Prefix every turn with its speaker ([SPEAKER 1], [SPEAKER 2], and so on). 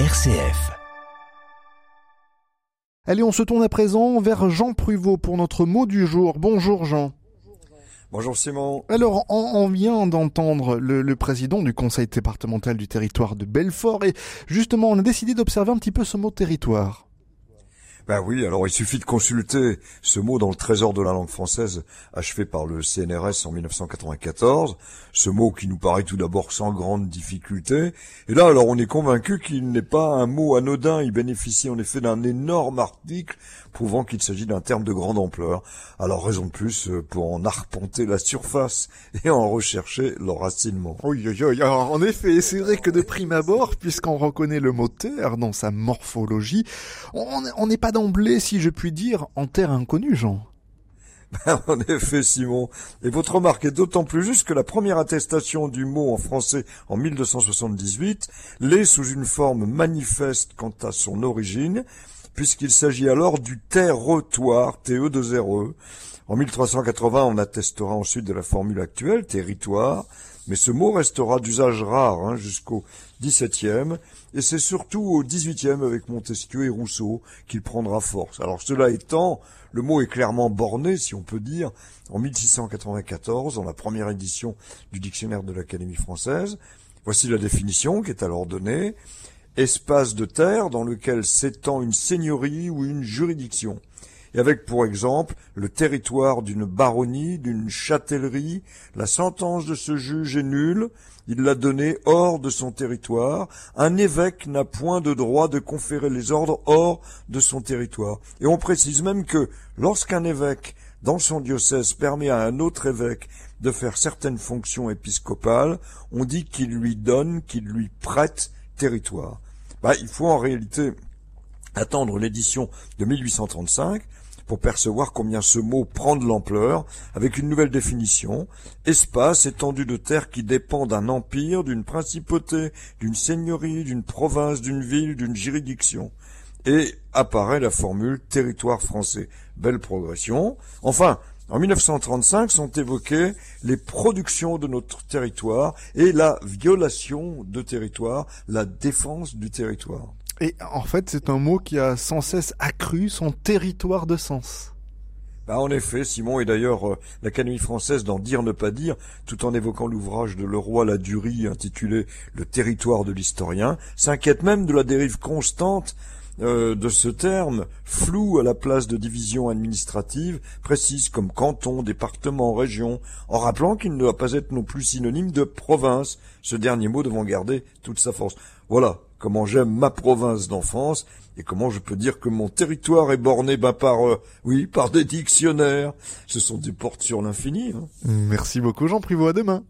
[SPEAKER 1] RCF. Allez, on se tourne à présent vers Jean Pruvot pour notre mot du jour. Bonjour Jean.
[SPEAKER 2] Bonjour Simon.
[SPEAKER 1] Alors, on, vient d'entendre le, le, président du conseil départemental du territoire de Belfort et justement, on a décidé d'observer un petit peu ce mot territoire.
[SPEAKER 2] Ben oui, alors il suffit de consulter ce mot dans le trésor de la langue française achevé par le CNRS en 1994, ce mot qui nous paraît tout d'abord sans grande difficulté. Et là, alors on est convaincu qu'il n'est pas un mot anodin, il bénéficie en effet d'un énorme article prouvant qu'il s'agit d'un terme de grande ampleur. Alors raison de plus euh, pour en arpenter la surface et en rechercher l'enracinement.
[SPEAKER 1] Oui, oui, oui. Alors, en effet, c'est vrai que de prime abord, puisqu'on reconnaît le mot terre dans sa morphologie, on n'est pas d'emblée, si je puis dire, en terre inconnue, Jean.
[SPEAKER 2] En effet, Simon. Et votre remarque est d'autant plus juste que la première attestation du mot en français en 1278 l'est sous une forme manifeste quant à son origine, puisqu'il s'agit alors du territoire, te 2 re En 1380, on attestera ensuite de la formule actuelle, territoire, mais ce mot restera d'usage rare hein, jusqu'au XVIIe, et c'est surtout au XVIIIe avec Montesquieu et Rousseau qu'il prendra force. Alors cela étant, le mot est clairement borné, si on peut dire, en 1694, dans la première édition du dictionnaire de l'Académie française. Voici la définition qui est alors donnée. Espace de terre dans lequel s'étend une seigneurie ou une juridiction et avec pour exemple le territoire d'une baronnie, d'une châtellerie, la sentence de ce juge est nulle, il l'a donné hors de son territoire, un évêque n'a point de droit de conférer les ordres hors de son territoire. Et on précise même que lorsqu'un évêque dans son diocèse permet à un autre évêque de faire certaines fonctions épiscopales, on dit qu'il lui donne, qu'il lui prête territoire. Bah, il faut en réalité attendre l'édition de 1835 pour percevoir combien ce mot prend de l'ampleur, avec une nouvelle définition, espace étendu de terre qui dépend d'un empire, d'une principauté, d'une seigneurie, d'une province, d'une ville, d'une juridiction. Et apparaît la formule territoire français. Belle progression. Enfin, en 1935 sont évoquées les productions de notre territoire et la violation de territoire, la défense du territoire.
[SPEAKER 1] Et en fait, c'est un mot qui a sans cesse accru son territoire de sens.
[SPEAKER 2] Bah en effet, Simon, et d'ailleurs euh, l'Académie française d'en dire ne pas dire, tout en évoquant l'ouvrage de Leroy Ladurie intitulé Le territoire de l'historien, s'inquiète même de la dérive constante euh, de ce terme, flou à la place de division administrative, précise comme canton, département, région, en rappelant qu'il ne doit pas être non plus synonyme de province, ce dernier mot devant garder toute sa force. Voilà, comment j'aime ma province d'enfance et comment je peux dire que mon territoire est borné ben, par, euh, oui, par des dictionnaires. Ce sont des portes sur l'infini. Hein.
[SPEAKER 1] Merci beaucoup Jean Privot, à demain.